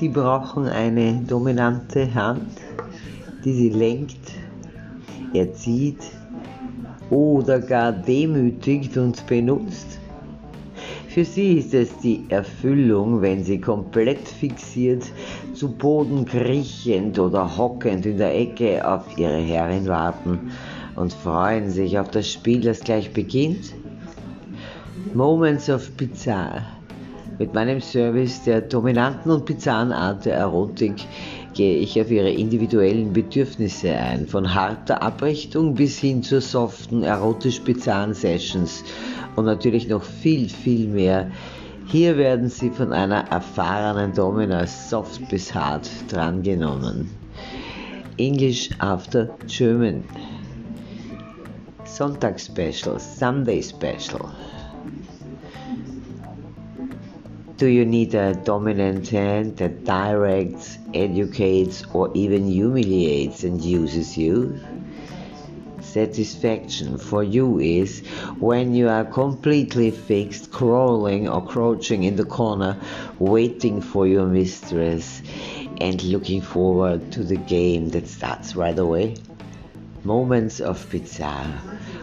Sie brauchen eine dominante Hand, die Sie lenkt, erzieht oder gar demütigt und benutzt. Für sie ist es die Erfüllung, wenn sie komplett fixiert, zu Boden kriechend oder hockend in der Ecke auf ihre Herrin warten und freuen sich auf das Spiel, das gleich beginnt. Moments of Bizarre. Mit meinem Service der dominanten und bizarren Art der Erotik gehe ich auf ihre individuellen Bedürfnisse ein, von harter Abrichtung bis hin zu soften, erotisch bizarren Sessions und natürlich noch viel, viel mehr. Hier werden sie von einer erfahrenen Domina soft bis hart drangenommen. English after German. Sonntagsspecial, Sunday Special. Do you need a dominant hand that directs, educates, or even humiliates and uses you? Satisfaction for you is when you are completely fixed, crawling or crouching in the corner, waiting for your mistress and looking forward to the game that starts right away. Moments of pizza.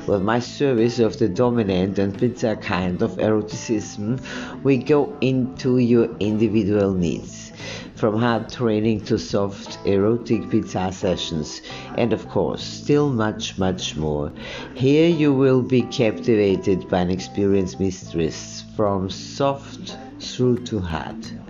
With my service of the dominant and pizza kind of eroticism, we go into your individual needs, from hard training to soft erotic pizza sessions, and of course, still much, much more. Here you will be captivated by an experienced mistress, from soft through to hard.